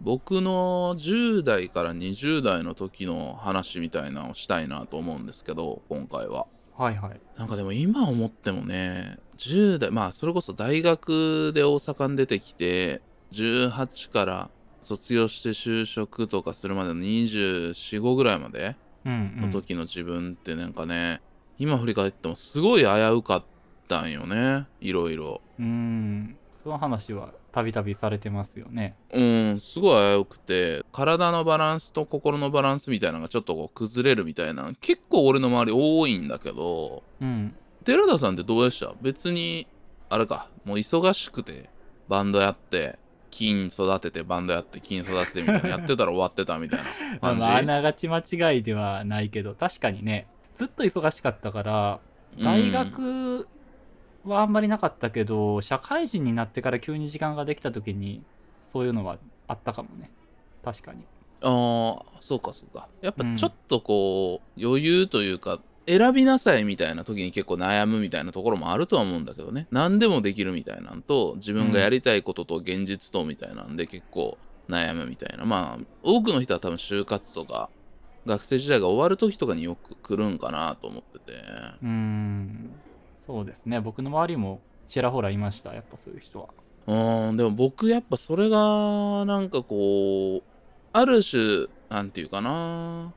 僕の10代から20代の時の話みたいなのをしたいなと思うんですけど今回ははいはい。なんかでも今思ってもね10代まあそれこそ大学で大阪に出てきて18から卒業して就職とかするまでの245ぐらいまでうん、うん。の時の自分ってなんかね、今振り返ってもすごい危うかったんよねいろいろうーん。その話はたびたびされてますよね。うんすごい危うくて体のバランスと心のバランスみたいなのがちょっとこう崩れるみたいな結構俺の周り多いんだけどうん。寺田さんってどうでした？別にあれかもう忙しくてバンドやって金育ててバンドやって金育ててみたいなやってたら終わってたみたいなまあ感じ？まあ、あながち間違いではないけど、確かにね、ずっと忙しかったから、大学はあんまりなかったけど、社会人になってから急に時間ができた時に、そういうのはあったかもね。確かに。ああそうかそうかやっぱうんちょっとこう、余裕というか選びなさいみたいな時に結構悩むみたいなところもあるとは思うんだけどね何でもできるみたいなんと自分がやりたいことと現実とみたいなんで結構悩むみたいなまあ多くの人は多分就活とか学生時代が終わる時とかによく来るんかなと思っててうーん。そうですね。僕の周りもちらほらいました。やっぱそういう人は。うんでも僕やっぱそれがなんかこうある種なんていうかな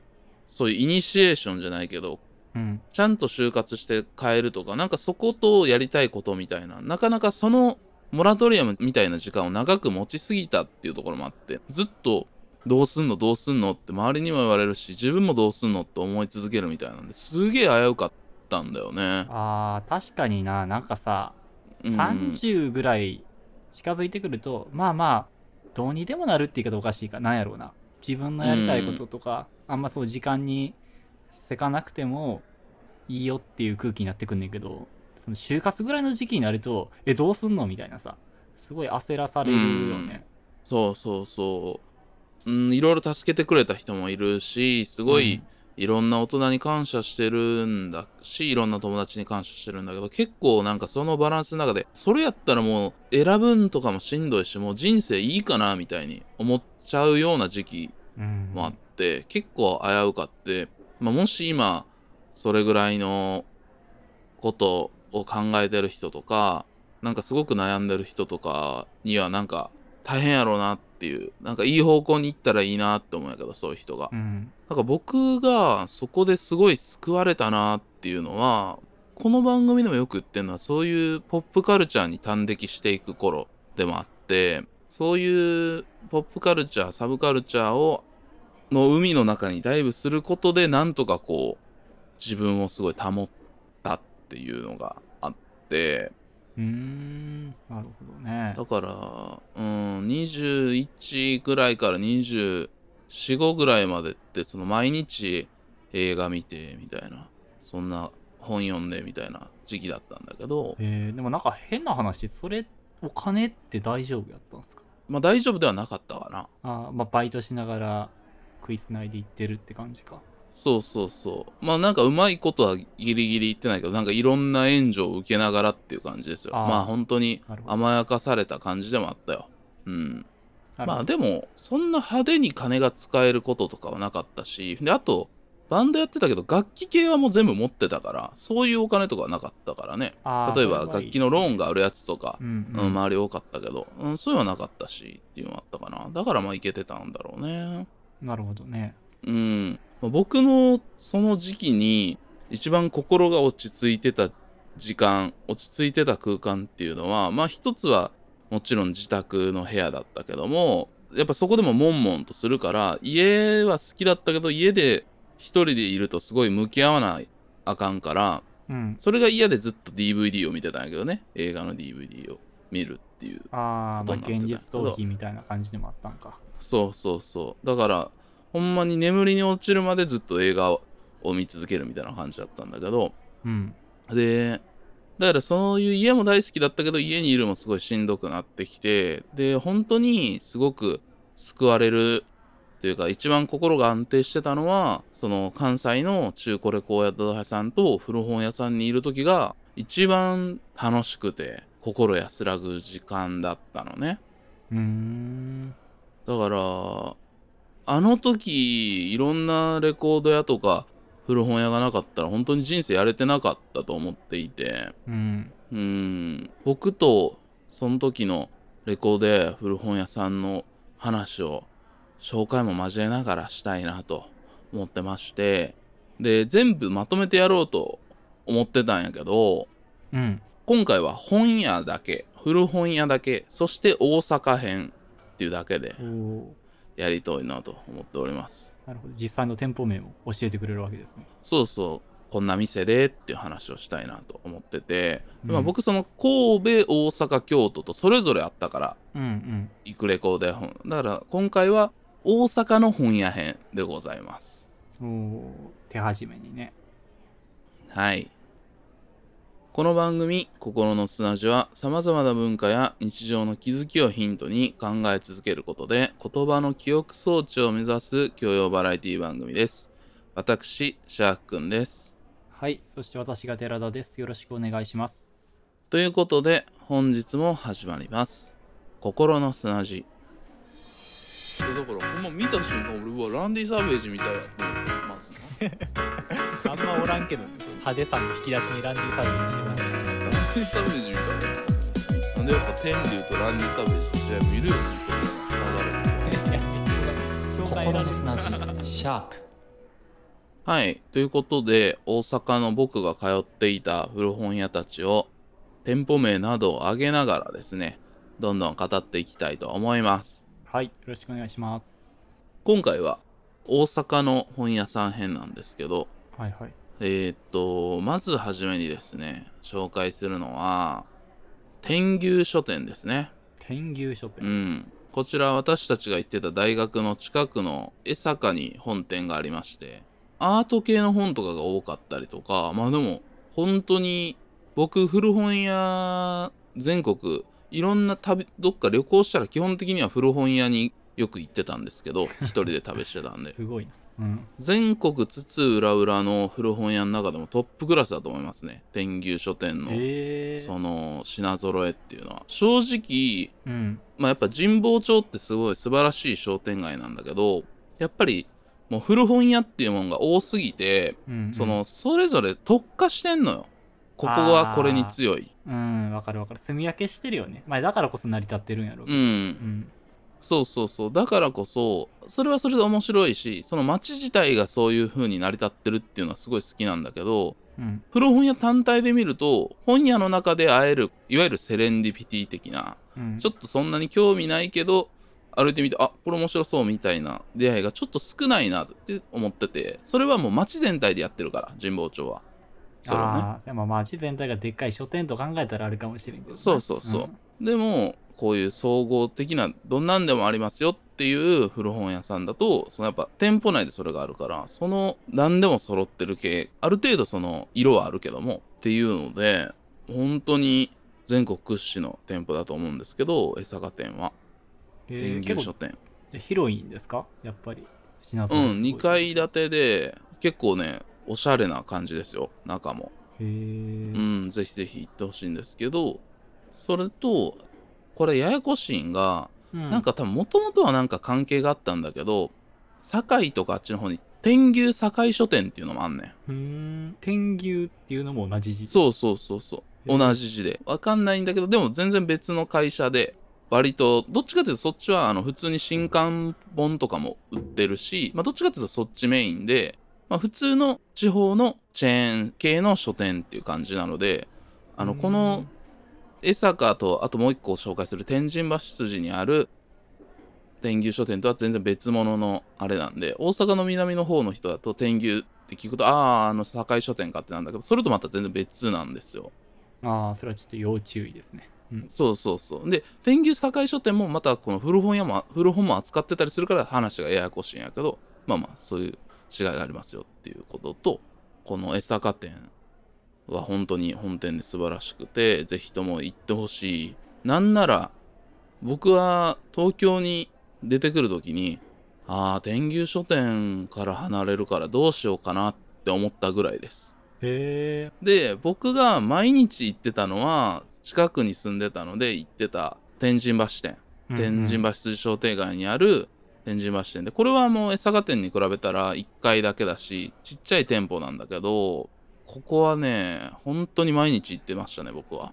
そういうイニシエーションじゃないけどうん。ちゃんと就活して変えるとか、なんかそことやりたいことみたいな、なかなかそのモラトリアムみたいな時間を長く持ちすぎたっていうところもあって、ずっとどうすんのどうすんのって周りにも言われるし、自分もどうすんのって思い続けるみたいなんで、すげえ危うかったんだよね。あー、確かにな。なんかさ、うん、30ぐらい近づいてくると、まあまあ、どうにでもなるって言い方おかしいか。なんやろうな。自分のやりたいこととか、あんまそう時間にせかなくてもいいよっていう空気になってくんねんけど、その就活ぐらいの時期になると、え、どうすんのみたいなさ、すごい焦らされるよね。そうそうそう。うん、いろいろ助けてくれた人もいるし、すごい、いろんな大人に感謝してるんだし、いろんな友達に感謝してるんだけど、結構なんかそのバランスの中で、それやったらもう選ぶんとかもしんどいし、もう人生いいかなみたいに思っちゃうような時期うん。もあって、結構危うかって、まあ、もし今、それぐらいのことを考えてる人とか、なんかすごく悩んでる人とかにはなんか大変やろうなっていう、なんかいい方向に行ったらいいなって思うんやけど、そういう人が。うん。なんか僕がそこですごい救われたなっていうのは、この番組でもよく言ってるのは、そういうポップカルチャーに端的していく頃でもあって、そういうポップカルチャー、サブカルチャーを、の海の中にダイブすることで、なんとかこう、自分をすごい保ったっていうのがあって、うーん。なるほどね。だから、うん、21ぐらいから24、5ぐらいまでって、その毎日映画見てみたいな、そんな本読んでみたいな時期だったんだけど、えー、でもなんか変な話、それ、お金って大丈夫やったんですか？まあ大丈夫ではなかったかな。あーまあ、バイトしながら食いつないでいってるって感じか。そうそうそう。まあなんかうまいことはギリギリ言ってないけど、なんかいろんな援助を受けながらっていう感じですよ。あーまあ本当に。甘やかされた感じでもあったよ。うん。なるほどまあでも、そんな派手に金が使えることとかはなかったし、で、あと、バンドやってたけど、楽器系はもう全部持ってたから、そういうお金とかはなかったからね。例えば、楽器のローンが、があるやつとか、うんうん、周り多かったけど、うん、そういうのはなかったし、っていうのはあったかな。だからまあいけてたんだろうね。なるほどね。うん。まあ僕のその時期に、一番心が落ち着いてた時間、落ち着いてた空間っていうのは、まあ一つはもちろん自宅の部屋だったけども、やっぱそこでも悶々とするから、家は好きだったけど、家で一人でいるとすごい向き合わないあかんから、うん。それが嫌でずっと DVD を見てたんやけどね。映画の DVD を見るっていう。ああ、まあ、現実逃避みたいな感じでもあったんか。そうそうそう。だから、ほんまに眠りに落ちるまでずっと映画を見続けるみたいな感じだったんだけど、うん。で、だからそういう家も大好きだったけど、家にいるもすごいしんどくなってきて、で、本当にすごく救われるというか、一番心が安定してたのは、その関西の中古レコード屋さんと古本屋さんにいる時が、一番楽しくて、心安らぐ時間だったのね。うーん。だから、あの時いろんなレコード屋とか古本屋がなかったら本当に人生やれてなかったと思っていて。うん。うん僕とその時のレコードや古本屋さんの話を紹介も交えながらしたいなと思ってまして。で全部まとめてやろうと思ってたんやけどうん今回は本屋だけ古本屋だけそして大阪編っていうだけで。やりたいなと思っております。なるほど。実際の店舗名も教えてくれるわけですね。そうそう。こんな店でっていう話をしたいなと思ってて、でまあうん僕その神戸大阪京都とそれぞれあったからうんうん。行くレコード屋本。だから今回は大阪の本屋編でございます。おお手始めにね。はいこの番組「心の砂地」はさまざまな文化や日常の気づきをヒントに考え続けることで言葉の記憶装置を目指す教養バラエティ番組です。私シャークくんです。はいそして私が寺田です。よろしくお願いします。ということで本日も始まります。心の砂地。だからほんま見た瞬間俺はランディ・サーベージみたいやと思うまずな あんまおらんけど、派手さの引き出しにランディサービスしてたランディ・サーベージみたいななんでやっぱ天竜とランディ・サーベージの試合見るよ。流れて心の砂地シャープはい。ということで大阪の僕が通っていた古本屋たちを店舗名などを挙げながらですねどんどん語っていきたいと思います。はいよろしくお願いします。今回は大阪の本屋さん編なんですけどはいはい。えーっとまずはじめにですね紹介するのは天牛書店ですね。天牛書う店、ん。こちら私たちが行ってた大学の近くの江坂に本店がありましてアート系の本とかが多かったりとかまあでも本当に僕古本屋全国いろんな旅どっか旅行したら基本的には古本屋によく行ってたんですけど一人で食べしてたんで。すごいな。うん全国津々浦々の古本屋の中でもトップクラスだと思いますね。天牛書店のえー、その品揃えっていうのは。正直うん。まあやっぱ神保町ってすごい素晴らしい商店街なんだけどやっぱりもう古本屋っていうものが多すぎてうんうん。そのそれぞれ特化してんのよ。ここはこれに強い。うんわかるわかる。炭焼けしてるよね。まあだからこそ成り立ってるんやろううけど。うん。んそうそうそう。だからこそそれはそれで面白いしその街自体がそういう風に成り立ってるっていうのはすごい好きなんだけどうん。古本屋単体で見ると本屋の中で会えるいわゆるセレンディピティ的なうん。ちょっとそんなに興味ないけど歩いてみてあこれ面白そうみたいな出会いがちょっと少ないなって思っててそれはもう街全体でやってるから神保町は。それをね。ああまあ街全体がでっかい書店と考えたらあるかもしれんけどな。そうそうそうでもこういう総合的などんなんでもありますよっていう古本屋さんだとそのやっぱ店舗内でそれがあるからその何でも揃ってる系ある程度その色はあるけどもっていうので本当に全国屈指の店舗だと思うんですけど江坂店は。え天ー、結構牛書店広いんですか？やっぱり。うんえすごい。2階建てで結構ねおしゃれな感じですよ中も。へえうんぜひぜひ行ってほしいんですけどそれとこれややこしいんがうん。なんか多分もともとはなんか関係があったんだけど堺とかあっちの方に天牛堺書店っていうのもあんねん。天牛っていうのも同じ字？そうそうそうそう。同じ字で。わかんないんだけどでも全然別の会社で割とどっちかというとそっちはあの普通に新刊本とかも売ってるし、まあ、どっちかというとそっちメインで、まあ、普通の地方のチェーン系の書店っていう感じなのであのこの江坂とあともう一個紹介する天神橋筋にある天牛書店とは全然別物のあれなんで大阪の南の方の人だと天牛って聞くとあああの堺書店かってなんだけどそれとまた全然別なんですよ。ああそれはちょっと要注意ですね。うん。そうそうそう。で天牛堺書店もまたこの古本屋も古本も扱ってたりするから話がややこしいんやけどまあまあそういう違いがありますよっていうこととこの江坂店は本当に本店で素晴らしくてぜひとも行ってほしい。なんなら僕は東京に出てくる時にああ天牛書店から離れるからどうしようかなって思ったぐらいです。へえで僕が毎日行ってたのは近くに住んでたので行ってた天神橋店。天神橋筋商店街にある天神橋店。で。これはもう江坂店に比べたら1階だけだし、ちっちゃい店舗なんだけど、ここはね、本当に毎日行ってましたね、僕は。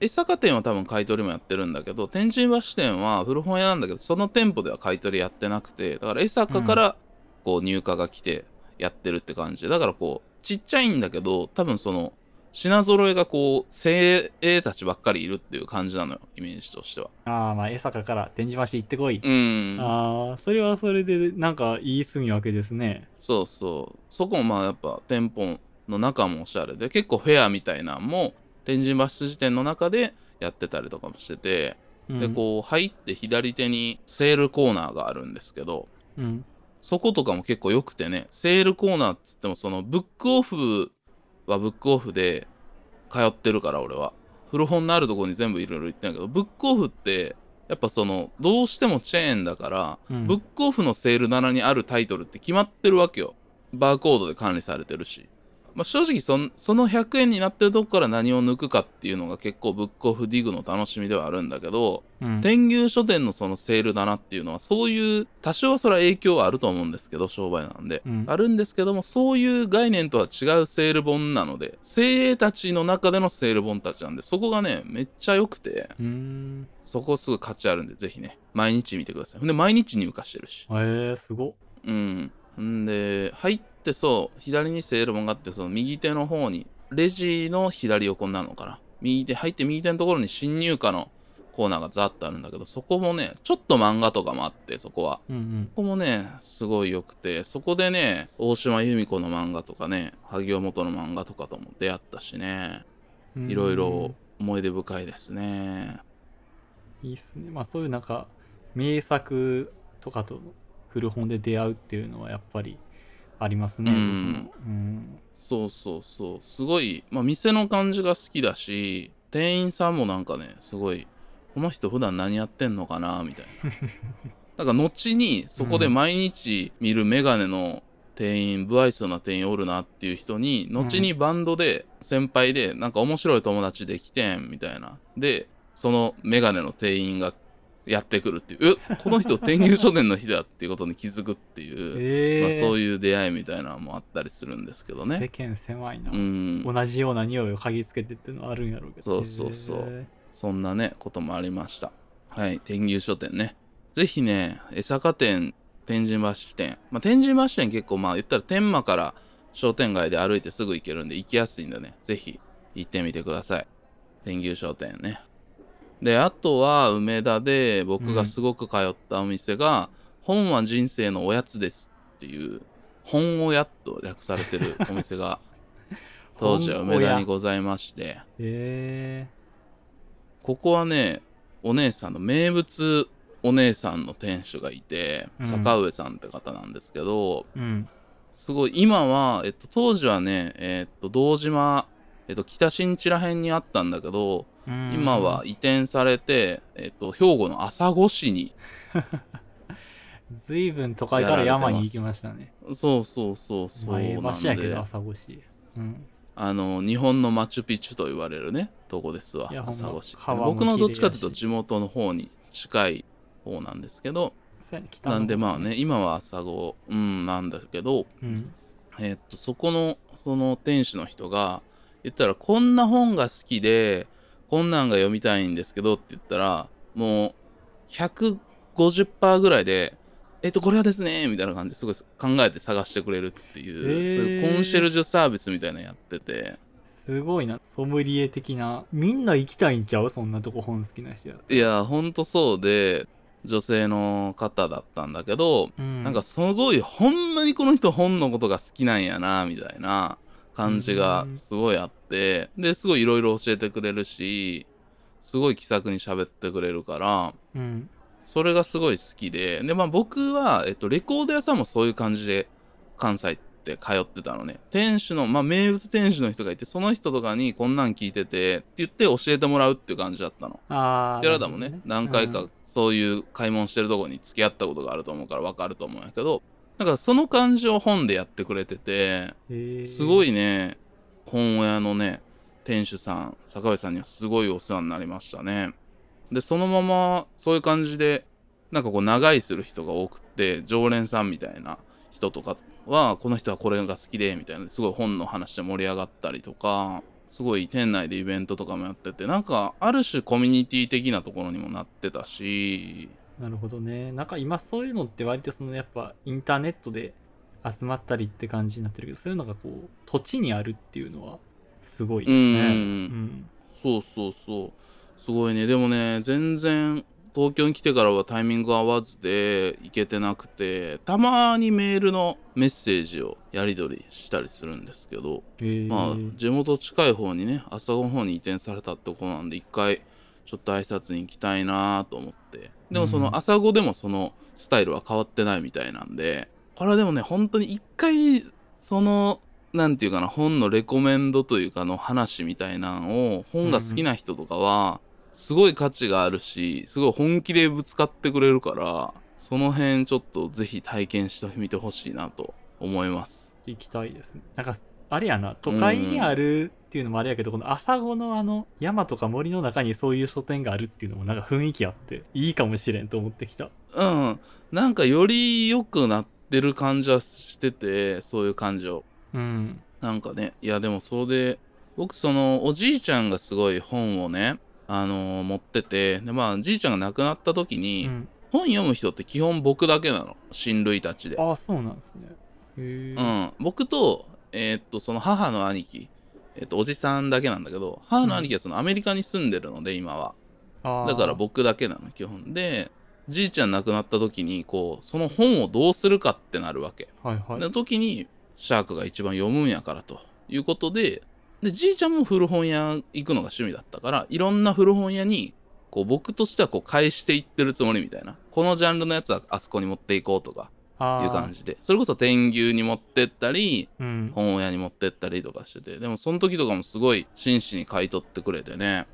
江坂店は多分買い取りもやってるんだけど、天神橋店は古本屋なんだけど、その店舗では買い取りやってなくて、だから江坂からこう入荷が来てやってるって感じで、だからこう、ちっちゃいんだけど、多分その、品揃えがこう、精鋭たちばっかりいるっていう感じなのよ、イメージとしては。ああ、まあ、江坂から天神橋行ってこい。うん。ああ、それはそれで、なんか、いい住み分けですね。そうそう。そこもまあやっぱ店舗の中もおしゃれで、結構フェアみたいなんも、天神橋筋店の中でやってたりとかもしてて、うん、で、こう入って左手にセールコーナーがあるんですけど、うん。そことかも結構良くてね、セールコーナーっつっても、そのブックオフはブックオフで通ってるから俺は。古本のあるとこに全部いろいろ言ってんだけど、ブックオフって、やっぱその、どうしてもチェーンだから、うんブックオフのセール棚にあるタイトルって決まってるわけよ。バーコードで管理されてるし。まあ、正直そんその100円になってるとこから何を抜くかっていうのが結構ブックオフディグの楽しみではあるんだけど、うん。天牛書店のそのセールだなっていうのはそういう多少はそれは影響はあると思うんですけど商売なんで、うんあるんですけどもそういう概念とは違うセール本なので精鋭たちの中でのセール本たちなんでそこがねめっちゃ良くて。そこすぐ価値あるんでぜひね毎日見てくださいほんで毎日入荷してるしえー、すごっ。うんんで入ってそう左にセール本があってその右手の方にレジの左横になるのかな右手入って右手のところに新入荷のコーナーがザッとあるんだけどそこもねちょっと漫画とかもあってそこはうんうん。ここもねすごい良くてそこでね大島由美子の漫画とかね萩尾元の漫画とかとも出会ったしねいろいろ。思い出深いですねいいっすね。まあ、そういうなんか、名作とかと古本で出会うっていうのはやっぱりありますね。うんうん。そうそうそうすごい、まあ、店の感じが好きだし店員さんもなんかねすごいこの人普段何やってんのかなみたいな なんか後にそこで毎日見るメガネの店員、不愛想な店員おるなっていう人に後にバンドで先輩でなんか面白い友達できてんみたいなでそのメガネの店員がやってくるっていうえこの人天牛書店の人だっていうことに気づくっていう、えー、まあ、そうういう出会いみたいなのもあったりするんですけどね世間狭いな、うん同じような匂いを嗅ぎつけてっていうのはあるんやろうけど。そうそうそうへそんなね、こともありました。はい、天牛書店ね。ぜひね、江坂店、天神橋店。まあ、天神橋店結構まあ言ったら天満から商店街で歩いてすぐ行けるんで行きやすいんでね、ぜひ行ってみてください。天牛商店ね。で、あとは梅田で僕がすごく通ったお店が、本は人生のおやつですっていう、本おやと略されてるお店が 当時は梅田にございまして、えここはね、お姉さんの名物お姉さんの店主がいて、うん。坂上さんって方なんですけど、ー、うん。すごい、今は、えっと、当時はね、えっと、堂島、えっと、北新地ら辺にあったんだけど、うん今は移転されて、えっと、兵庫の朝来市に、随分都会から山に行きましたね。そうそうそうそう前なんで橋やけど、朝越し。うん。あの、日本のマチュピチュと言われるね、とこですわ朝来市。僕のどっちかというと地元の方に近い方なんですけど、なんでまあね、今は朝子、うん、なんだけど、うん。えーっと、そこの、その店主の人が、言ったら、こんな本が好きで、こんなんが読みたいんですけどって言ったら、もう、150%ぐらいで、えっと、これはですね、みたいな感じですごい考えて探してくれるっていう、そういうコンシェルジュサービスみたいなのやってて、すごいな。ソムリエ的な。みんな行きたいんちゃう？そんなとこ本好きな人や。いや、ほんとそうで、女性の方だったんだけど、うん。なんかすごいほんまにこの人本のことが好きなんやなみたいな感じがすごいあってですごいいろいろ教えてくれるしすごい気さくに喋ってくれるからうん。それがすごい好きででまあ僕は、えっと、レコード屋さんもそういう感じで関西って通ってたのね店主のまあ名物店主の人がいてその人とかにこんなん聞いててって言って教えてもらうっていう感じだったの。ああ。寺田もね何回かうんそういう買い物してるとこに付き合ったことがあると思うから分かると思うんやけどだからその感じを本でやってくれててすごい。いね本屋のね店主さん坂上さんにはすごいお世話になりましたねでそのままそういう感じでなんかこう長居する人が多くって常連さんみたいな人とかはこの人はこれが好きでみたいなすごい本の話で盛り上がったりとかすごい店内でイベントとかもやっててなんかある種コミュニティ的なところにもなってたしなるほどね。なんか今そういうのって割とそのやっぱインターネットで集まったりって感じになってるけどそういうのがこう土地にあるっていうのはすごいですね。うん。うん。そうそうそう。すごいね。でもね全然東京に来てからはタイミング合わずで行けてなくてたまにメールのメッセージをやり取りしたりするんですけどまあ地元近い方にね朝ごの方に移転されたってことなんで一回ちょっと挨拶に行きたいなと思ってでもそうんの朝ごでもそのスタイルは変わってないみたいなんでこれはでもね本当に一回そのなんていうかな本のレコメンドというかの話みたいなのを本が好きな人とかはすごい価値があるしすごい本気でぶつかってくれるからその辺ちょっとぜひ体験してみてほしいなと思います。行きたいですねなんかあれやな都会にあるっていうのもあれやけど、この朝子のあの山とか森の中にそういう書店があるっていうのもなんか雰囲気あっていいかもしれんと思ってきたうん。なんかより良くなってる感じはしてて、そういう感情。うんなんかね、いやでもそれで、僕そのおじいちゃんがすごい本をね、あのー持ってて、でまあじいちゃんが亡くなった時に、うん本読む人って基本僕だけなの。親類たちで。ああそうなんですねうん。僕と、えーっと、その母の兄貴、えーっと、おじさんだけなんだけど、母の兄貴はそのアメリカに住んでるので、今は。だから僕だけなの基本で。じいちゃん亡くなった時にこうその本をどうするかってなるわけ、はいはい。の時にシャークが一番読むんやからということででじいちゃんも古本屋行くのが趣味だったからいろんな古本屋にこう僕としてはこう返していってるつもりみたいな。このジャンルのやつはあそこに持っていこうとかいう感じで。それこそ天牛に持ってったりうん。本屋に持ってったりとかしてて。でもその時とかもすごい真摯に買い取ってくれてね。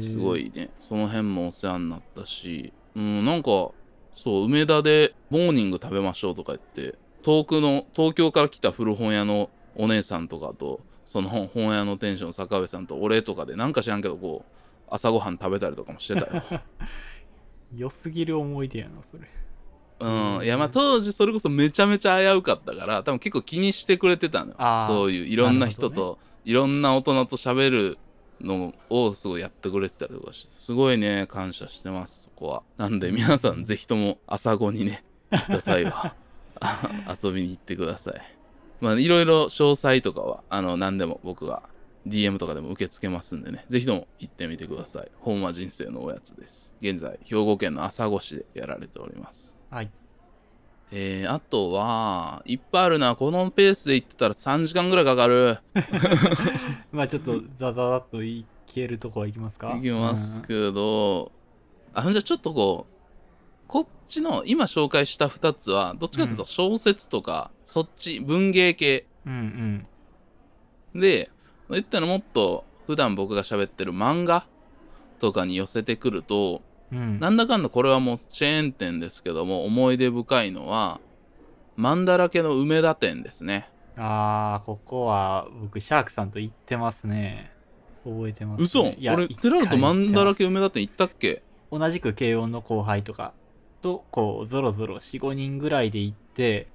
すごいね。その辺もお世話になったし。うんなんかそう梅田でモーニング食べましょうとか言って遠くの東京から来た古本屋のお姉さんとかとその本本屋の店主の坂部さんと俺とかでなんか知らんけどこう朝ごはん食べたりとかもしてたよ。良すぎる思い出やなそれうん。いやまあ当時それこそめちゃめちゃ危うかったから多分結構気にしてくれてたのよ。あー。そういういろんな人なるほと、いろんな大人と喋るのをすごいやってくれてたりとかしてすごいね感謝してますそこは。なんで皆さんぜひとも朝子にね行った際はあ遊びに行ってください。まあいろいろ詳細とかはあの何でも僕が DM とかでも受け付けますんでね。ぜひとも行ってみてください。本は人生のおやつです。現在兵庫県の朝来市でやられておりますはい。えー、あとは、いっぱいあるな。このペースで行ってたら3時間ぐらいかかる。まあちょっとザザザっといけるとこは行きますか？いきますけど、あ、じゃあちょっとこう、こっちの今紹介した2つは、どっちかというと小説とか、そっち、文芸系。うんうん。で、言ったらもっと普段僕が喋ってる漫画とかに寄せてくると、うん。なんだかんだこれはもうチェーン店ですけども、思い出深いのは、マンだらけの梅田店ですね。ああここは僕シャークさんと行ってますね。覚えてます、ね、嘘。いや俺、テラルとマンだらけ梅田店行ったっけ？同じく慶応の後輩とかとこうゾロゾロ45人ぐらいで行って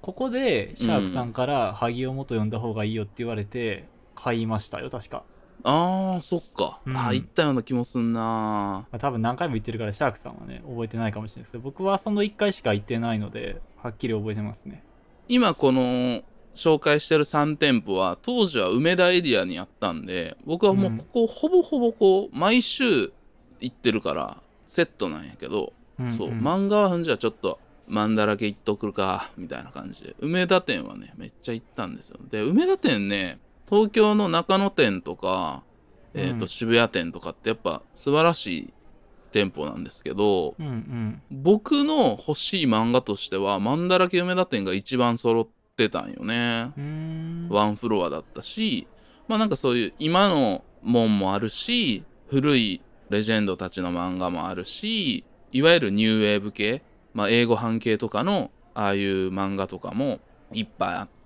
ここでシャークさんから萩尾元読んだ方がいいよって言われて買いましたよ確か、あー、そっか。うん。あー、行ったような気もすんな。まあ、多分何回も言ってるからシャークさんはね覚えてないかもしれないですけど僕はその1回しか行ってないのではっきり覚えてますね。今この紹介してる3店舗は当時は梅田エリアにあったんで僕はもうここほぼほぼこう毎週行ってるからセットなんやけど、うんうんそう漫画はじゃあちょっとマンだらけ行っとくるかみたいな感じで梅田店はねめっちゃ行ったん。ですよで梅田店ね東京の中野店とか、えーとうん。渋谷店とかってやっぱ素晴らしい店舗なんですけど、うんうん。僕の欲しい漫画としては、マンだらけ梅田店が一番揃ってたんよね。うーん。ワンフロアだったし、まあなんかそういう今のもんもあるし、古いレジェンドたちの漫画もあるし、いわゆるニューウェーブ系、まあ英語版系とかのああいう漫画とかもいっぱいあって、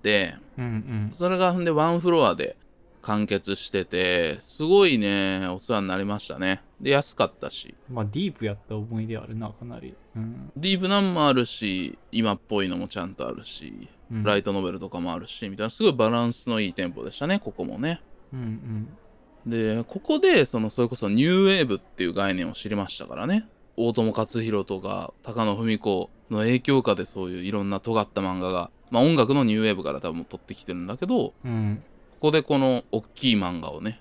うんうん。それがほんでワンフロアで完結してて、すごいね、お世話になりましたね。で、安かったし。まあディープやった思い出あるなかなり。うん。ディープなんもあるし今っぽいのもちゃんとあるしうん。ライトノベルとかもあるしみたいなすごいバランスのいいテンポでしたねここもね。うんうん。でここでそのそれこそニューウェーブっていう概念を知りましたからね。大友克洋とか高野文子の影響下でそういういろんな尖った漫画が、まあ、音楽のニューウェーブから多分取ってきてるんだけどこうん。こでこの大きい漫画をね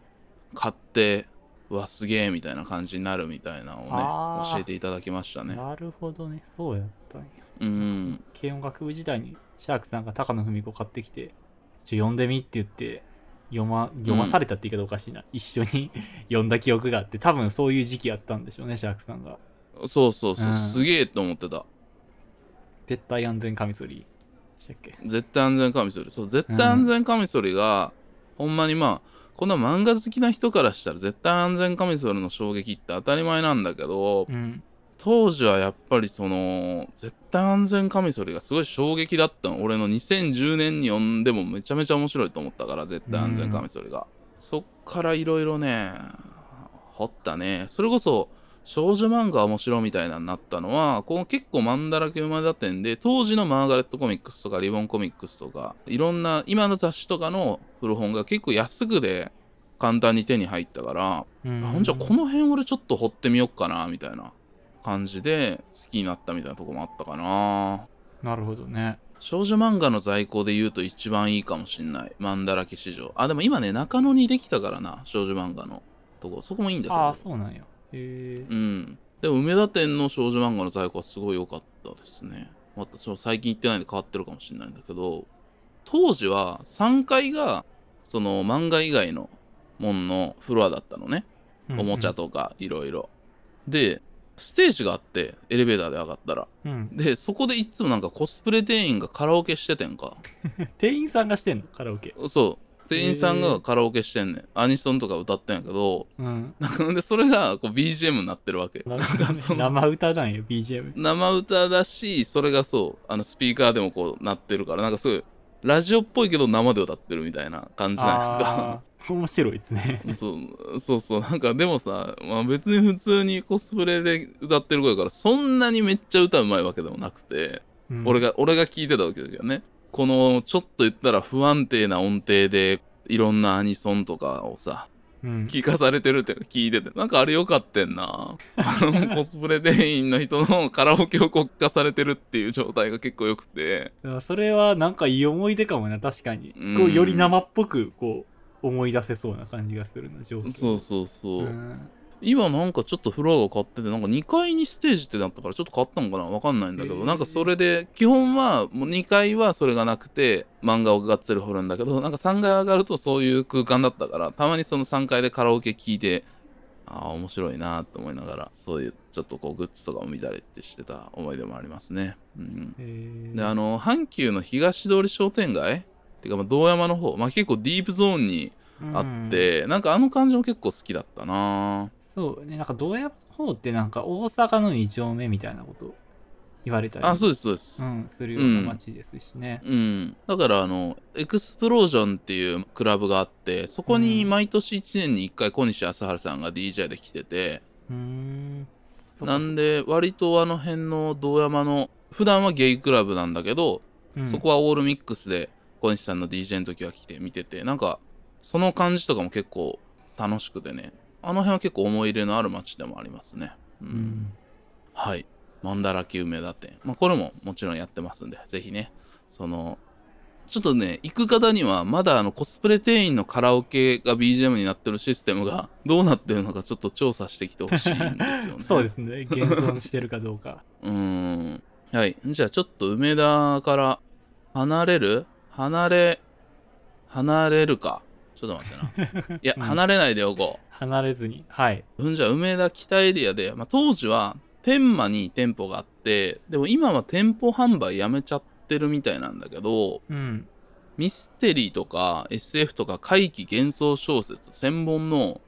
買ってうわすげえみたいな感じになるみたいなのをね教えていただきましたね。なるほどね。そうやったんや。うん。軽音楽部時代にシャークさんが高野文子買ってきて「ちょ読んでみ」って言って読ま読まされたって言い方おかしいな、一緒に 読んだ記憶があって多分そういう時期あったんでしょうねシャークさんが。そうそうそう、うん。すげえと思ってた。絶対安全カミソリ。でしたっけ？絶対安全カミソリ。そう絶対安全カミソリが、ほんまにまあこんな漫画好きな人からしたら絶対安全カミソリの衝撃って当たり前なんだけどうん。当時はやっぱりその絶対安全カミソリがすごい衝撃だったの。俺の2010年に読んでもめちゃめちゃ面白いと思ったから絶対安全カミソリが、そっからいろいろね掘ったね。それこそ少女漫画面白いみたいなのになったのはこの結構マンだらけ馬だ店で当時のマーガレットコミックスとかリボンコミックスとかいろんな今の雑誌とかの古本が結構安くで簡単に手に入ったからうん。あほんじゃこの辺俺ちょっと掘ってみよっかなみたいな感じで好きになったみたいなとこもあったかな。なるほどね。少女漫画の在庫で言うと一番いいかもしんない。マンだらけ市場。あでも今ね中野にできたからな少女漫画のとこ。そこもいいんだけど。ああそうなんや。へえうんでも梅田店の少女漫画の在庫はすごい良かったですねまた最近行ってないんで変わってるかもしれないんだけど当時は3階がその漫画以外のもんのフロアだったのねおもちゃとかいろいろ。で、ステージがあって、エレベーターで上がったら。うん、で、そこでいつもなんかコスプレ店員がカラオケしててんか。店員さんがしてんの？カラオケそう。店員さんがカラオケしてんねん。アニソンとか歌ってんやけど、うん。なんかで、それがこう BGM になってるわけ。ね。生歌なんよ BGM 生歌だし、それがそう、あのスピーカーでもこうなってるから、なんかすごい、ラジオっぽいけど生で歌ってるみたいな感じなんか。面白いですね。そうそうそうなんかでもさ、まあ、別に普通にコスプレで歌ってる子やからそんなにめっちゃ歌うまいわけでもなくて、うん。俺が俺が聞いてたわけだけどねこのちょっと言ったら不安定な音程でいろんなアニソンとかをさうん。聞かされてるって聞いててなんかあれよかってんな。あの コスプレ店員の人のカラオケを国家されてるっていう状態が結構よくて。それはなんかいい思い出かもな確かに、うん。こうより生っぽくこう思い出せそうな感じがするな状況そうそうそう、うん今なんかちょっとフロアが買っててなんか2階にステージってなったからちょっと変わったのかなわかんないんだけど、へー。なんかそれで基本はもう2階はそれがなくて漫画をがっつり掘るんだけどなんか3階上がるとそういう空間だったからたまにその3階でカラオケ聞いてああ面白いなと思いながらそういうちょっとこうグッズとかも見たりってしてた思い出もありますね。うん、へー。であの阪急の東通り商店街っていうかまあ道山の方、まあ、結構ディープゾーンにあって、なんかあの感じも結構好きだったなそうね。なんか道山の方ってなんか大阪の2丁目みたいなこと言われたりあそうですそうです、うん、するような街ですしね、うん、だからあのエクスプロージョンっていうクラブがあってそこにうん。毎年1年に1回小西朝春さんが DJ で来てて、うーん。そっかなんで割とあの辺の道山の普段はゲイクラブなんだけど、うん。そこはオールミックスで小西さんの DJ の時は来て見ててなんかその感じとかも結構楽しくてねあの辺は結構思い入れのある街でもありますね、うんうんはい。マンダラキ梅田店。まあ、これももちろんやってますんで、ぜひね、その、ちょっとね、行く方には、まだあのコスプレ店員のカラオケが BGM になってるシステムが どうなってるのかちょっと調査してきてほしいんですよね。そうですね現存してるかどうか うーん。はい。じゃあちょっと梅田から離れる？離れ、離れるか？ちょっと待ってな。いや、うん離れないでおこう。離れずに。はい。うんじゃあ梅田北エリアで、まあ、当時は天満に店舗があってでも今は店舗販売やめちゃってるみたいなんだけどうん。ミステリーとか SF とか怪奇幻想小説専門の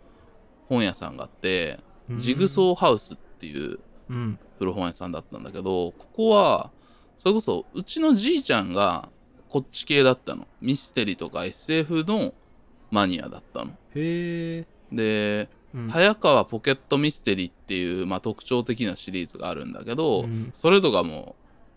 本屋さんがあってジグソーハウスっていううん。古本屋さんだったんだけどここはそれこそうちのじいちゃんがこっち系だったの。ミステリーとか SF のマニアだったの。へえでうん。早川ポケットミステリーっていう、まあ、特徴的なシリーズがあるんだけど、うん。それとかも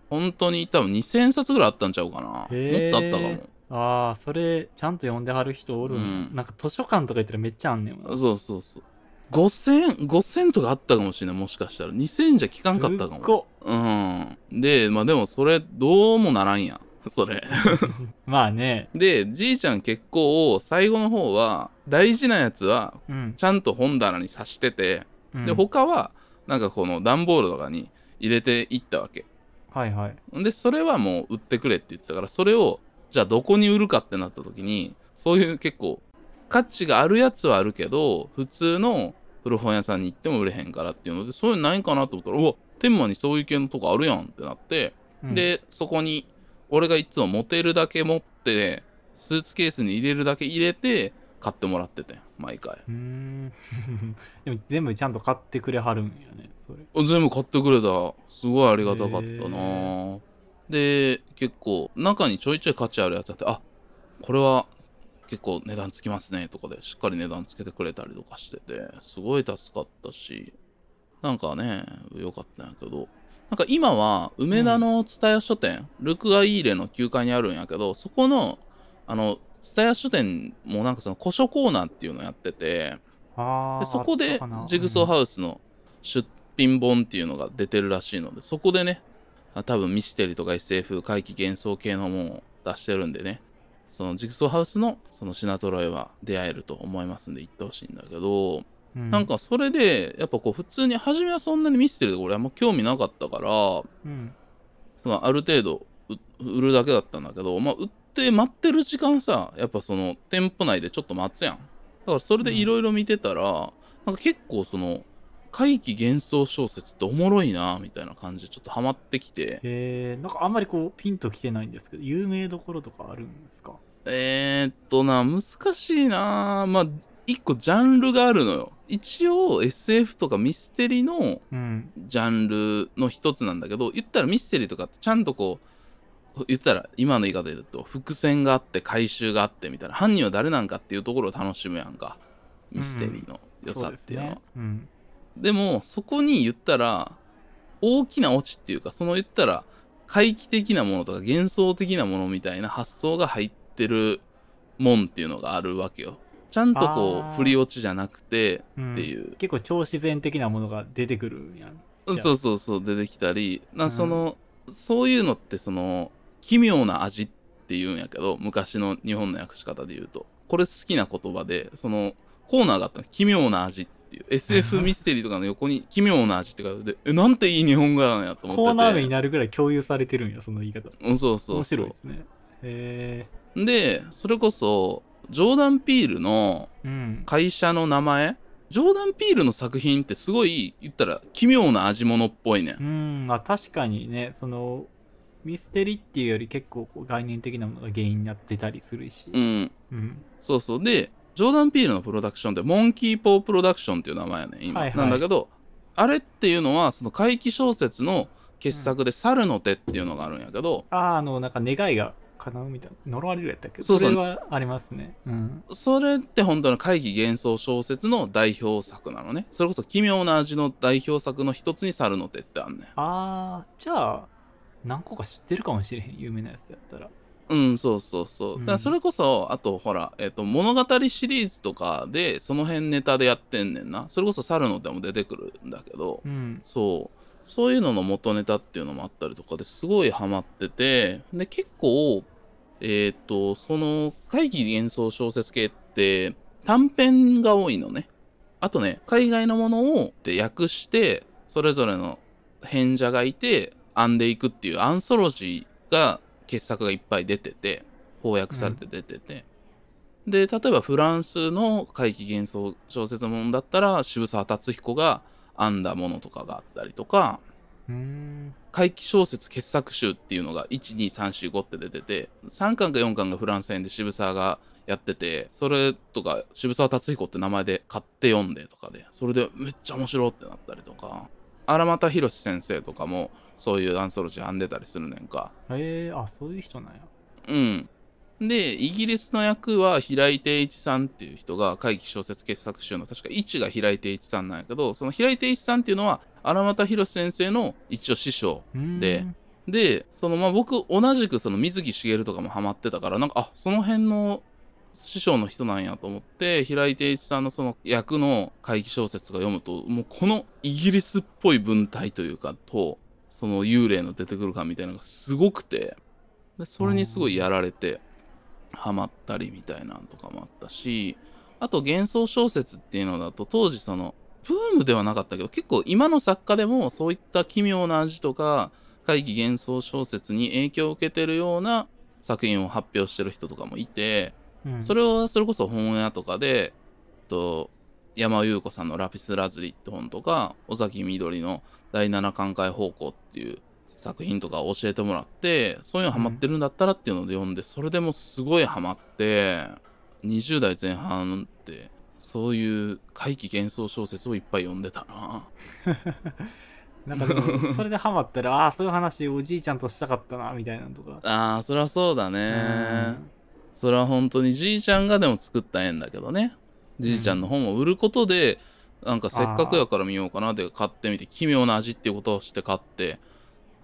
本当に多分2000冊ぐらいあったんちゃうかな。もっとあったかも。ああ、それ、ちゃんと読んではる人おるうん。なんか図書館とか行ったらめっちゃあんねんわ。そうそうそう。5000 5000とかあったかもしれないもしかしたら。2000じゃ聞かんかったかも。うん。でまあでもそれどうもならんやん それ まあね。でじいちゃん結構最後の方は大事なやつはうん。ちゃんと本棚に刺してて、うんで他はなんかこの段ボールとかに入れていったわけはいはい。でそれはもう売ってくれって言ってたからそれをじゃあどこに売るかってなった時にそういう結構価値があるやつはあるけど普通の古本屋さんに行っても売れへんからっていうのでそういうのないんかなと思ったらうわ天満にそういう系のとこあるやんってなって、うん、でそこに俺がいつも持てるだけ持ってスーツケースに入れるだけ入れて買ってもらってて毎回。うーん。でも全部ちゃんと買ってくれはるんやね、それ。全部買ってくれた。すごいありがたかったな。へで結構中にちょいちょい価値あるやつあってあこれは結構値段つきますねとかでしっかり値段つけてくれたりとかしててすごい助かったしなんかね良かったんやけどなんか今は梅田の蔦屋書店、ルクアイーレの9階にあるんやけどそこのあの蔦屋書店もなんかその古書コーナーっていうのやってて。でそこでジグソーハウスの出品本っていうのが出てるらしいのでそこでねあ多分ミステリとか SF 怪奇幻想系のものを出してるんでねそのジグソーハウスのその品揃えは出会えると思いますんで行ってほしいんだけど、うん、なんかそれでやっぱこう普通に初めはそんなにミステリとか俺あんま興味なかったからうん。そのある程度う売るだけだったんだけど、まあ、売って待ってる時間さやっぱその店舗内でちょっと待つやん。だからそれでいろいろ見てたら、なんか結構その怪奇幻想小説っておもろいなみたいな感じでちょっとハマってきて。えー、なんかあんまりこうピンときてないんですけど、有名どころとかあるんですか？えー、っとな難しいな。まあ一個ジャンルがあるのよ一応 SF とかミステリのうん。ジャンルの一つなんだけど言ったらミステリーとかってちゃんとこう言ったら今の言い方で言うと伏線があって回収があってみたいな犯人は誰なんかっていうところを楽しむやんかミステリーの良さっていうのは、そうですね。うん。でもそこに言ったら大きなオチっていうかその言ったら怪奇的なものとか幻想的なものみたいな発想が入ってるもんっていうのがあるわけよちゃんとこう振り落ちじゃなくてうんっていう。結構超自然的なものが出てくるんやん。そうそうそう出てきたりな、うん。そのそういうのってその奇妙な味っていうんやけど昔の日本の訳し方で言うと。これ好きな言葉でそのコーナーがあったの。奇妙な味っていう。SF ミステリーとかの横に奇妙な味って書いててえなんていい日本語なんやと思ってて。コーナー名になるぐらい共有されてるんや、その言い方。うんそうそう面そう。白いですね。へでそれこそジョーダン・ピールの。会社の名前？ジョーダン・ピールの作品ってすごい言ったら奇妙な味物っぽいねんうん、まあ確かにね、その、ミステリっていうより結構こう概念的なものが原因になってたりするし。うんうん。そうそう。で、ジョーダン・ピールのプロダクションって、モンキー・ポー・プロダクションっていう名前やね今、はいはいなんだけど、あれっていうのは、その怪奇小説の傑作で、猿の手っていうのがあるんやけど、ああ、あの、なんか願いが叶うみたいな。呪われるやったっけ？そうそうれはありますね。うん。それって本当の怪奇幻想小説の代表作なのね。それこそ奇妙な味の代表作の一つに猿の手ってあんねん。ああ、じゃあ、何個か知ってるかもしれへん、有名なやつやったら。うん、そうそうそう。うんだからそれこそ、あとほら、えっ、と、物語シリーズとかで、その辺ネタでやってんねんな。それこそ猿の手も出てくるんだけど、うん。そう。そういうのの元ネタっていうのもあったりとかですごいハマってて、で、結構、えっ、と、その、怪奇幻想小説系って短編が多いのね。あとね、海外のものを訳して、それぞれの編者がいて、編んでいくっていうアンソロジーが、傑作がいっぱい出てて、翻訳されて出てて。で、例えばフランスの怪奇幻想小説ものだったら、渋沢達彦が編んだものとかがあったりとか。怪奇小説傑作集っていうのが12345って出てて3巻か4巻がフランス編で渋沢がやっててそれとか渋沢達彦って名前で買って読んでとかでそれでめっちゃ面白ってなったりとか荒俣宏先生とかもそういうアンソロジー編んでたりするねんかへえあ、そういう人なんや。うんで、イギリスの役は平井定一さんっていう人が怪奇小説傑作集の確か一が平井定一さんなんやけど、その平井定一さんっていうのは荒俣博先生の一応師匠で、で、そのまあ僕同じくその水木しげるとかもハマってたから、なんか、あ、その辺の師匠の人なんやと思って平井定一さんのその役の怪奇小説が読むともうこのイギリスっぽい文体というかとその幽霊の出てくる感みたいなのがすごくてでそれにすごいやられてハマったりみたいなのとかもあったしあと幻想小説っていうのだと当時そのブームではなかったけど結構今の作家でもそういった奇妙な味とか怪奇幻想小説に影響を受けてるような作品を発表してる人とかもいてそれをそれこそ本屋とかでと山尾優子さんの「ラピスラズリ」って本とか尾崎みどりの「第七感慨方向」っていう作品とか教えてもらってそういうのハマってるんだったらっていうので読んで、それでもすごいハマって20代前半ってそういう怪奇幻想小説をいっぱい読んでたな。なんかそれでハマったらああそういう話おじいちゃんとしたかったなみたいなのとか。ああそりゃそうだね。それは本当にじいちゃんがでも作った縁だけどね。じいちゃんの本を売ることで、うん、なんかせっかくやから見ようかなで買ってみて奇妙な味っていうことをして買って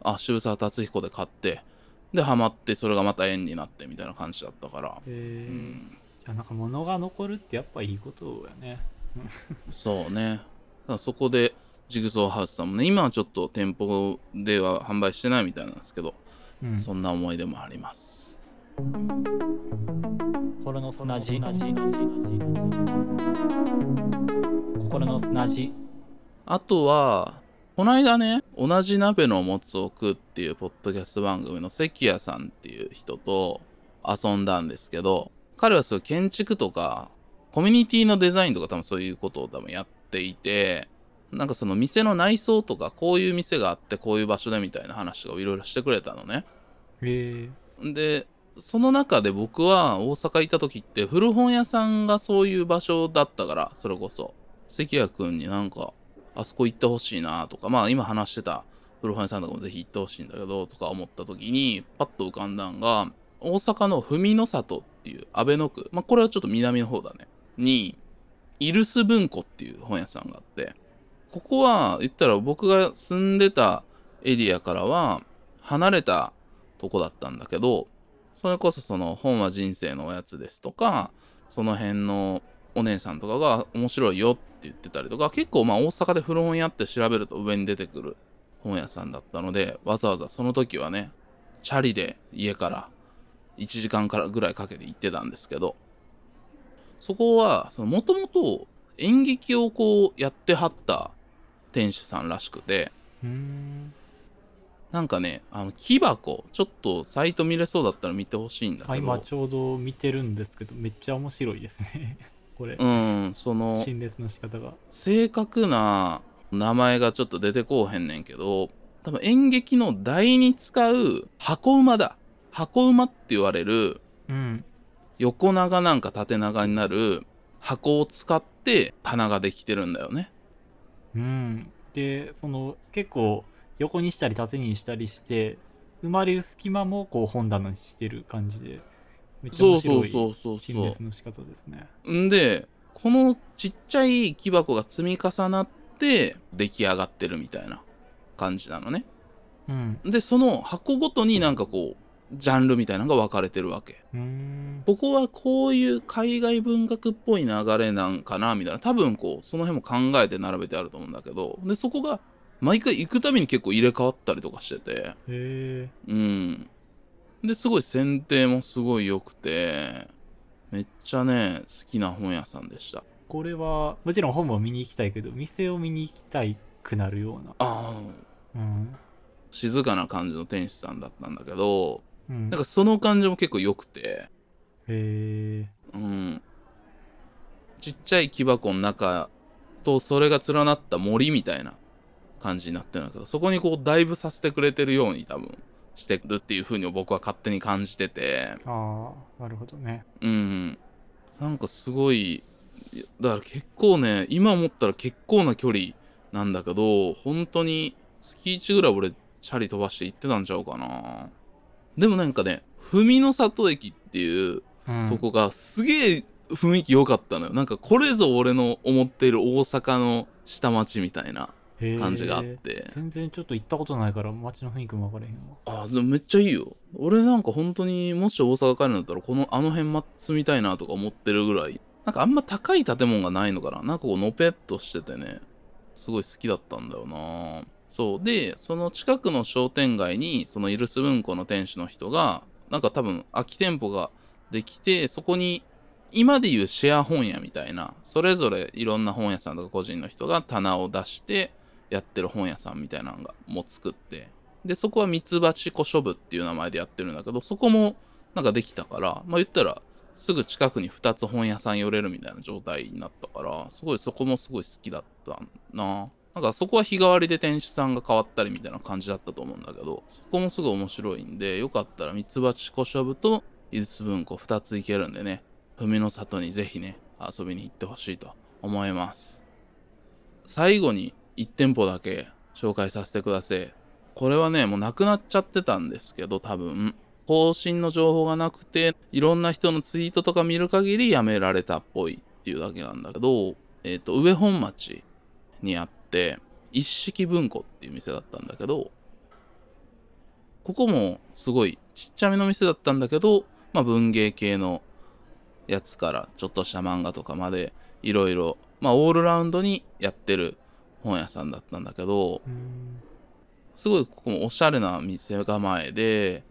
あ渋沢達彦で買ってでハマってそれがまた縁になってみたいな感じだったから。へえ、うん、じゃあなんか物が残るってやっぱいいことやね。そうね。そこでジグソーハウスさんもね今はちょっと店舗では販売してないみたいなんですけど、うん、そんな思い出もあります。心の砂地。心の砂地。あとはこの間ね同じ鍋のもつを食うっていうポッドキャスト番組の関谷さんっていう人と遊んだんですけど彼はそう建築とかコミュニティのデザインとか多分そういうことを多分やっていてなんかその店の内装とかこういう店があってこういう場所でみたいな話をいろいろしてくれたのね。へえ。でその中で僕は大阪行った時って古本屋さんがそういう場所だったからそれこそ関谷君になんかあそこ行ってほしいなとかまあ今話してた古本屋さんとかもぜひ行ってほしいんだけどとか思った時にパッと浮かんだんが大阪の文の里っていう阿倍野区まあこれはちょっと南の方だね。にイルス文庫っていう本屋さんがあってここは言ったら僕が住んでたエリアからは離れたとこだったんだけどそれこそその本は人生のおやつですとかその辺のお姉さんとかが面白いよって言ってたりとか結構まあ大阪で古本屋って調べると上に出てくる本屋さんだったのでわざわざその時はねチャリで家から1時間からぐらいかけて行ってたんですけどそこはもともと演劇をこうやってはった店主さんらしくてなんかね、あの木箱、ちょっとサイト見れそうだったら見てほしいんだけど。今ちょうど見てるんですけど、めっちゃ面白いですね。これ。うん、その、陳列の仕方が。正確な名前がちょっと出てこうへんねんけど、多分演劇の台に使う箱馬だ。箱馬って言われる、うん、横長なんか縦長になる箱を使って棚ができてるんだよね。うん。で、その結構横にしたり縦にしたりして生まれる隙間もこう本棚にしてる感じでめっちゃ面白い陳列の仕方ですね。んでこのちっちゃい木箱が積み重なって出来上がってるみたいな感じなのね。うん、でその箱ごとになんかこうジャンルみたいなのが分かれてるわけ。ここはこういう海外文学っぽい流れなんかなみたいな多分こうその辺も考えて並べてあると思うんだけどでそこが毎回行くたびに結構入れ替わったりとかしてて。うん。で、すごい選定もすごい良くて、めっちゃね、好きな本屋さんでした。これは、もちろん本も見に行きたいけど、店を見に行きたいくなるような。ああ。うん。静かな感じの店主さんだったんだけど、うん、なんかその感じも結構良くて。へえ。うん。ちっちゃい木箱の中とそれが連なった森みたいな感じになってるんだけど、そこにこうダイブさせてくれてるように多分してるっていう風に僕は勝手に感じてて。ああ、なるほどね。うん。なんかすごい、だから結構ね、今思ったら結構な距離なんだけど、本当に月1ぐらい俺チャリ飛ばして行ってたんちゃうかな。でもなんかね、文の里駅っていううんとこがすげえ雰囲気良かったのよ。なんかこれぞ俺の思っている大阪の下町みたいな感じがあって。全然ちょっと行ったことないから街の雰囲気も分からへんわあでもめっちゃいいよ。俺なんか本当にもし大阪帰るんだったらこのあの辺ま住みたいなとか思ってるぐらい。なんかあんま高い建物がないのかな。なんかこうのぺっとしててね。すごい好きだったんだよな。そう。で、その近くの商店街にそのイルス文庫の店主の人がなんか多分空き店舗ができてそこに今でいうシェア本屋みたいなそれぞれいろんな本屋さんとか個人の人が棚を出してやってる本屋さんみたいなのがも作ってでそこはミツバチ古書部っていう名前でやってるんだけどそこもなんかできたからまあ言ったらすぐ近くに2つ本屋さん寄れるみたいな状態になったからすごいそこもすごい好きだったな。なんかそこは日替わりで店主さんが変わったりみたいな感じだったと思うんだけどそこもすごい面白いんでよかったらミツバチ古書部とイルス文庫2つ行けるんでね文の里にぜひね遊びに行ってほしいと思います。最後に1店舗だけ紹介させてください。これはねもうなくなっちゃってたんですけど多分。更新の情報がなくていろんな人のツイートとか見る限りやめられたっぽいっていうだけなんだけどえっ、と上本町にあって一式文庫っていう店だったんだけどここもすごいちっちゃめの店だったんだけどまあ文芸系のやつからちょっとした漫画とかまでいろいろまあオールラウンドにやってる本屋さんだったんだけどうん。すごいここもおしゃれな店構えで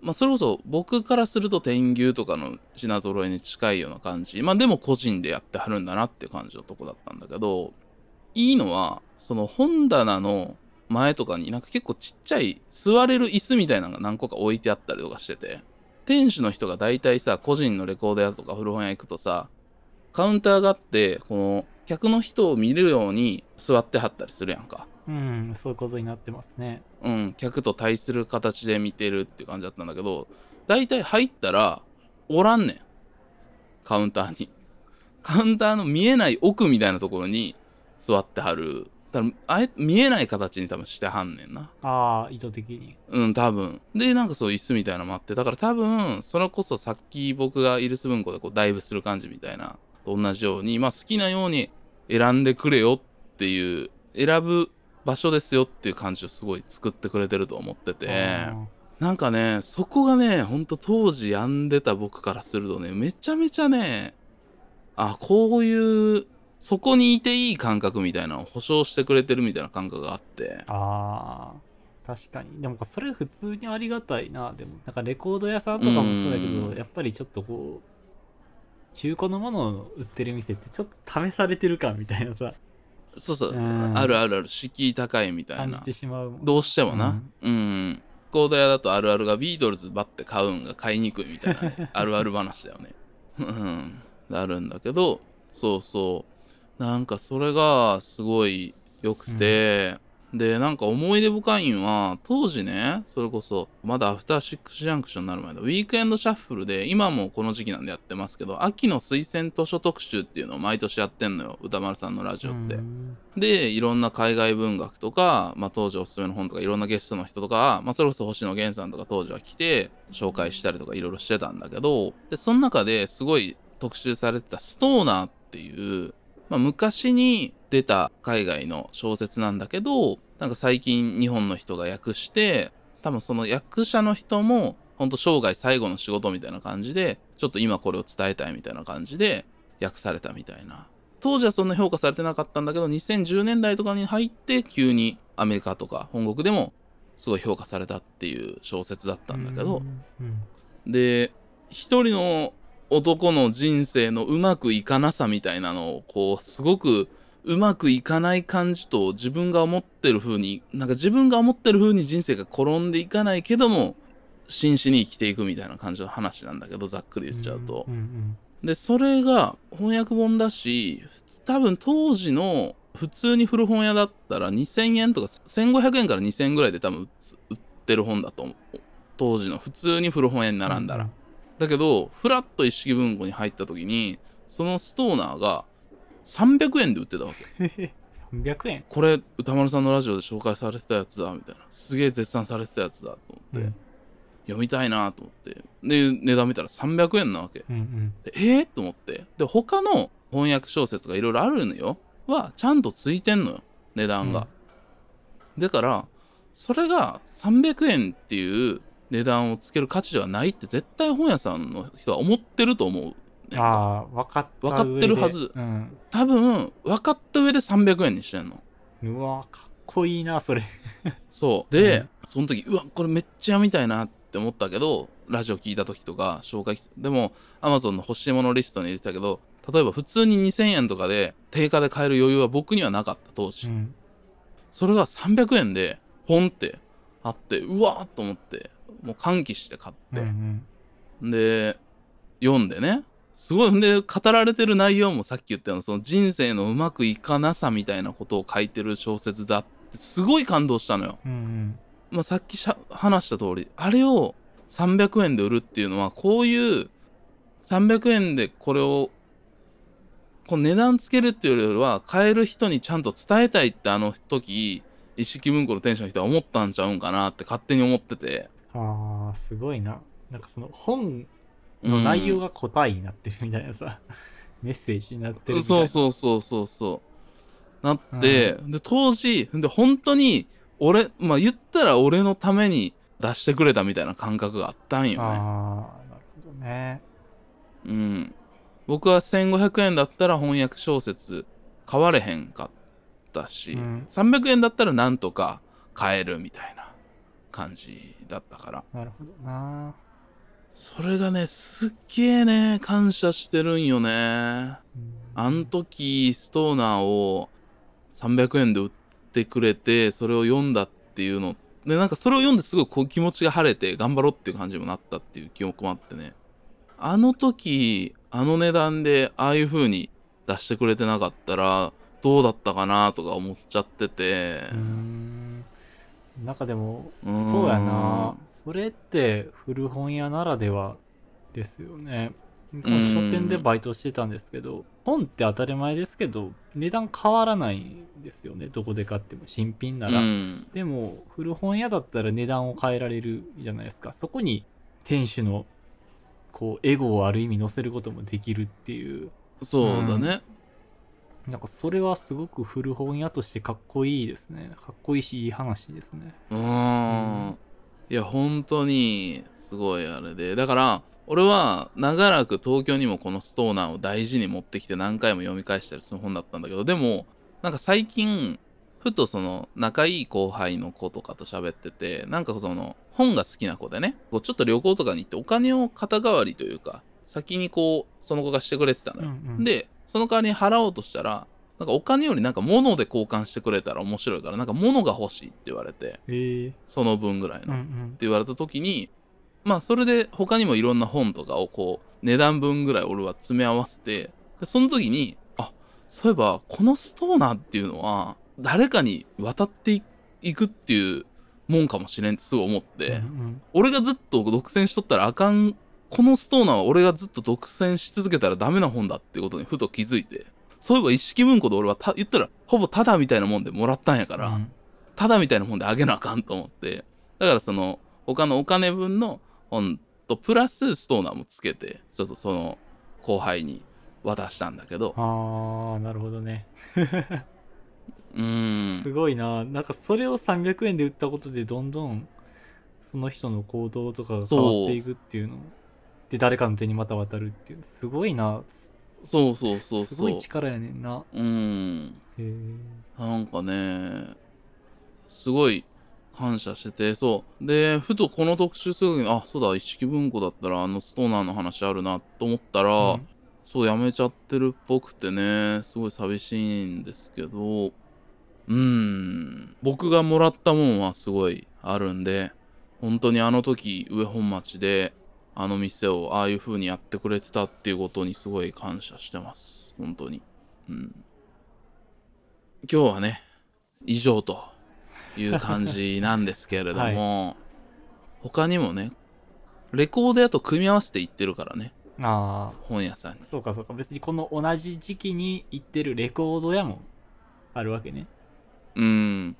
まあそれこそ僕からすると天牛とかの品揃えに近いような感じ。まあでも個人でやってはるんだなっていう感じのとこだったんだけどいいのはその本棚の前とかになんか結構ちっちゃい座れる椅子みたいなのが何個か置いてあったりとかしてて店主の人が大体さ個人のレコード屋とか古本屋行くとさカウンターがあってこの客の人を見るように座ってはったりするやんか。うんそういうことになってますね。うん客と対する形で見てるって感じだったんだけど大体入ったらおらんねん。カウンターに。カウンターの見えない奥みたいなところに座ってはる。だからあえ見えない形に多分してはんねんな。ああ意図的に。うん、多分。で、なんかそう椅子みたいなのもあって、だから多分、それこそさっき僕がイルス文庫でこうダイブする感じみたいな、と同じように、まあ好きなように選んでくれよっていう、選ぶ場所ですよっていう感じをすごい作ってくれてると思ってて、あなんかね、そこがね、ほんと当時病んでた僕からするとね、めちゃめちゃね、あ、こういう、そこにいていい感覚みたいなのを保証してくれてるみたいな感覚があって、あー。確かに。でもそれ普通にありがたいな。でもなんかレコード屋さんとかもそうだけうん。どやっぱりちょっとこう中古のものを売ってる店ってちょっと試されてる感みたいなさそうそう、うんあるあるある、敷居高いみたいなどうしてもな。うん。コード屋だとあるあるがビートルズばって買うんが買いにくいみたいなね、あるある話だよね。うん。あるんだけど、そうそう。なんかそれがすごい良くて、で、なんか思い出深いんは、当時ね、それこそ、まだアフターシックスジャンクションになる前だ、ウィークエンドシャッフルで、今もこの時期なんでやってますけど、秋の推薦図書特集っていうのを毎年やってんのよ、歌丸さんのラジオって。うんでいろんな海外文学とか、まあ、当時おすすめの本とかいろんなゲストの人とか、まあ、それこそ星野源さんとか当時は来て紹介したりとかいろいろしてたんだけどでその中ですごい特集されてた「ストーナー」っていう、まあ、昔に出た海外の小説なんだけどなんか最近日本の人が訳して多分その役者の人も本当生涯最後の仕事みたいな感じでちょっと今これを伝えたいみたいな感じで訳されたみたいな。当時はそんな評価されてなかったんだけど2010年代とかに入って急にアメリカとか本国でもすごい評価されたっていう小説だったんだけど、うん。で一人の男の人生のうまくいかなさみたいなのをこうすごくうまくいかない感じと自分が思ってる風になんか自分が思ってる風に人生が転んでいかないけども真摯に生きていくみたいな感じの話なんだけどざっくり言っちゃうと。んんでそれが翻訳本だし多分当時の普通に古本屋だったら2000円とか1500円から2000円ぐらいで多分売ってる本だと思う。当時の普通に古本屋に並んだら、うん。だけどフラット一式文庫に入った時にそのストーナーが300円で売ってたわけ。300円これ歌丸さんのラジオで紹介されてたやつだみたいな。すげえ絶賛されてたやつだと思って、読みたいなと思って。で値段見たら300円なわけ。うんうん。でえー、と思って。で他の翻訳小説がいろいろあるのよ。はちゃんとついてんのよ。値段が、だからそれが300円っていう値段をつける価値ではないって絶対本屋さんの人は思ってると思うああ分かった分かってるはず。うん。多分分かった上で300円にしてんの。うわかっこいいなそれ。そう。で、うん。その時うわこれめっちゃ読みたいなって思ったけどラジオ聞いた時とか紹介でも Amazon の欲しいものリストに入れてたけど例えば普通に2000円とかで定価で買える余裕は僕にはなかった当時、うん。それが300円でポンってあってうわーっと思ってもう歓喜して買って、うんうん。で読んでねすごいんで語られてる内容もさっき言ったようなその人生のうまくいかなさみたいなことを書いてる小説だってすごい感動したのよ。うんうん。まあ、さっきしゃ話した通りあれを300円で売るっていうのはこういう300円でこれをこの値段つけるっていうよりは買える人にちゃんと伝えたいってあの時一式文庫の店主の人は思ったんちゃうんかなって勝手に思ってて。ああすごいな。なんかその本の内容がが答えになってるみたいなさ、メッセージになってるみたいそうなそうそうそうそう。なって、で当時で本当に俺まあ言ったら俺のために出してくれたみたいな感覚があったんよね。ああなるほどね。うん。僕は1500円だったら翻訳小説買われへんかったし、うん。300円だったらなんとか買えるみたいな感じだったから。なるほどなそれがねすっげえね感謝してるんよね。うん。あん時ストーナーを300円で売ってくれてそれを読んだっていうの。でなんかそれを読んですごいこう気持ちが晴れて頑張ろうっていう感じにもなったっていう記憶もあってね。あの時あの値段でああいう風に出してくれてなかったらどうだったかなとか思っちゃってて。なんかでもそうやなそれって古本屋ならではですよね。書店でバイトしてたんですけど本って当たり前ですけど値段変わらないんですよね。どこで買っても。新品なら、うん。でも古本屋だったら値段を変えられるじゃないですか。そこに店主のこうエゴをある意味乗せることもできるっていう。そうだね、なんかそれはすごく古本屋としてかっこいいですね。かっこいいしいい話ですね。うーんいや本当にすごいあれで。だから俺は長らく東京にもこのストーナーを大事に持ってきて何回も読み返したりする本だったんだけどでもなんか最近ふとその仲いい後輩の子とかと喋っててなんかその本が好きな子でねこうちょっと旅行とかに行ってお金を肩代わりというか先にこうその子がしてくれてたのよ、うんうんでその代わりに払おうとしたらなんかお金よりなんか物で交換してくれたら面白いからなんか物が欲しいって言われてええ。その分ぐらいの、うんうってん言われた時にまあそれで他にもいろんな本とかをこう値段分ぐらい俺は詰め合わせてでその時にあそういえばこのストーナーっていうのは誰かに渡っていいくっていうもんかもしれんってすごい思って、うんうん。俺がずっと独占しとったらあかんこのストーナーは俺がずっと独占し続けたらダメな本だっていうことにふと気づいてそういえば一式文庫で俺はた言ったらほぼタダみたいなもんでもらったんやから、うん。ただみたいなもんであげなあかんと思って。だからその他のお金分の本とプラスストーナーもつけてちょっとその後輩に渡したんだけど。ああなるほどね。うーん。すごいな。なんかそれを300円で売ったことでどんどんその人の行動とかが変わっていくっていうので誰かの手にまた渡るっていう。すごいなそうそうそうすそう。ごい力やねんな。うん。へえ。なんかねすごい感謝しててそう。でふとこの特集する時にあそうだ一式文庫だったらあのストーナーの話あるなと思ったら、うん。そうやめちゃってるっぽくてねすごい寂しいんですけどうん。僕がもらったもんはすごいあるんで本当にあの時上本町であの店をああいう風にやってくれてたっていうことにすごい感謝してます。本当に。うん。今日はね以上という感じなんですけれども、他にもねレコード屋と組み合わせていってるからね。ああ。本屋さんに。そうかそうか。別にこの同じ時期に行ってるレコード屋もあるわけね。うん。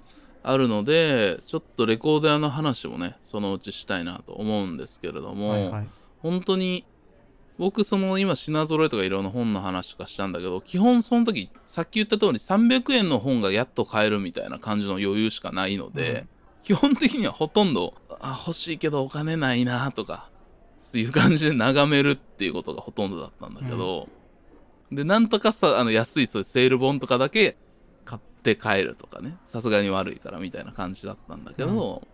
あるのでちょっとレコード屋の話もねそのうちしたいなと思うんですけれども、はいはい。本当に僕その今品揃えとかいろんな本の話とかしたんだけど基本その時さっき言った通り300円の本がやっと買えるみたいな感じの余裕しかないので、うん基本的にはほとんどあ欲しいけどお金ないなとかそういう感じで眺めるっていうことがほとんどだったんだけど、でなんとかさあの安いそういうセール本とかだけ買って帰るとかね。さすがに悪いからみたいな感じだったんだけど、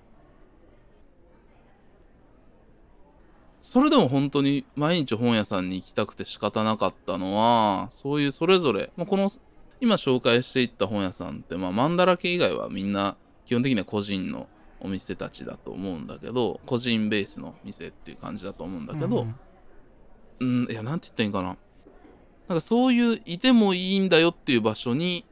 それでも本当に毎日本屋さんに行きたくて仕方なかったのはそういうそれぞれ、まあ、この今紹介していった本屋さんって、まあ、マンダラ系以外はみんな基本的には個人のお店たちだと思うんだけど個人ベースの店っていう感じだと思うんだけど、うん。うん、いや、なんて言ったらいいんかな。なんかそういう、いてもいいんだよっていう場所に、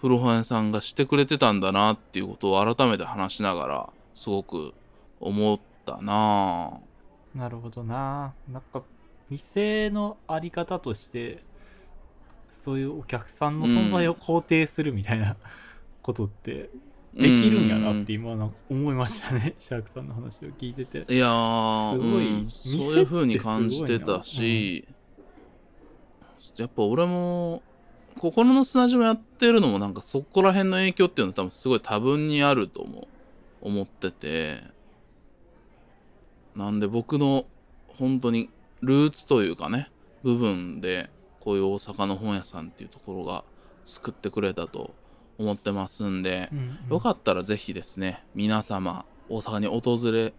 古本屋さんがしてくれてたんだなっていうことを改めて話しながら、すごく思ったなぁなるほどな。なんか、店のあり方として、そういうお客さんの存在を肯定するみたいなことってできるんやなって今な思いましたね。シャークさんの話を聞いてて。いやー、すごいうん店ってそういう風に感じてたし、やっぱ俺も、心の砂島やってるのもなんかそこら辺の影響っていうのは多分すごい多分にあるとも思ってて、なんで僕の本当にルーツというかね、部分でこういう大阪の本屋さんっていうところが救ってくれたと思ってますんで、うんうん。よかったらぜひですね、皆様、大阪に訪れ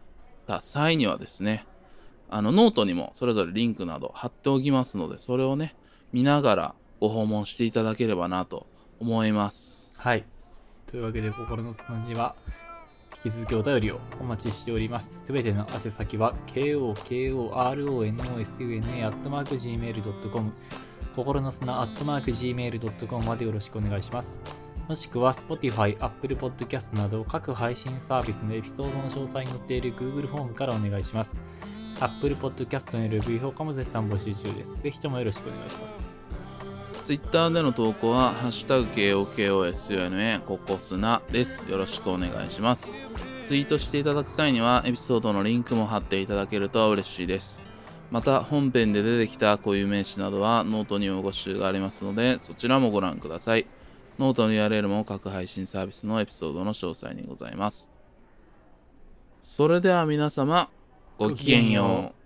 た際にはですね、あのノートにもそれぞれリンクなど貼っておきますので、それをね、見ながらご訪問していただければなと思います。はい。というわけで、心の砂地は、引き続きお便りをお待ちしております。すべての宛先は、kokoronosuna.gmail.com 心の砂 .gmail.com までよろしくお願いします。もしくは Spotify、Apple Podcast など各配信サービスのエピソードの詳細に載っている Google フォームからお願いします。Apple Podcast のレビュー評価も絶賛募集中です。ぜひともよろしくお願いします。Twitter での投稿は、ハッシュタグ KOKOSUNA ココスナです。よろしくお願いします。ツイートしていただく際には、エピソードのリンクも貼っていただけると嬉しいです。また、本編で出てきた固有名詞などはノートにも募集がありますので、そちらもご覧ください。ノートの URL も各配信サービスのエピソードの詳細にございます。それでは皆様、ごきげんよう。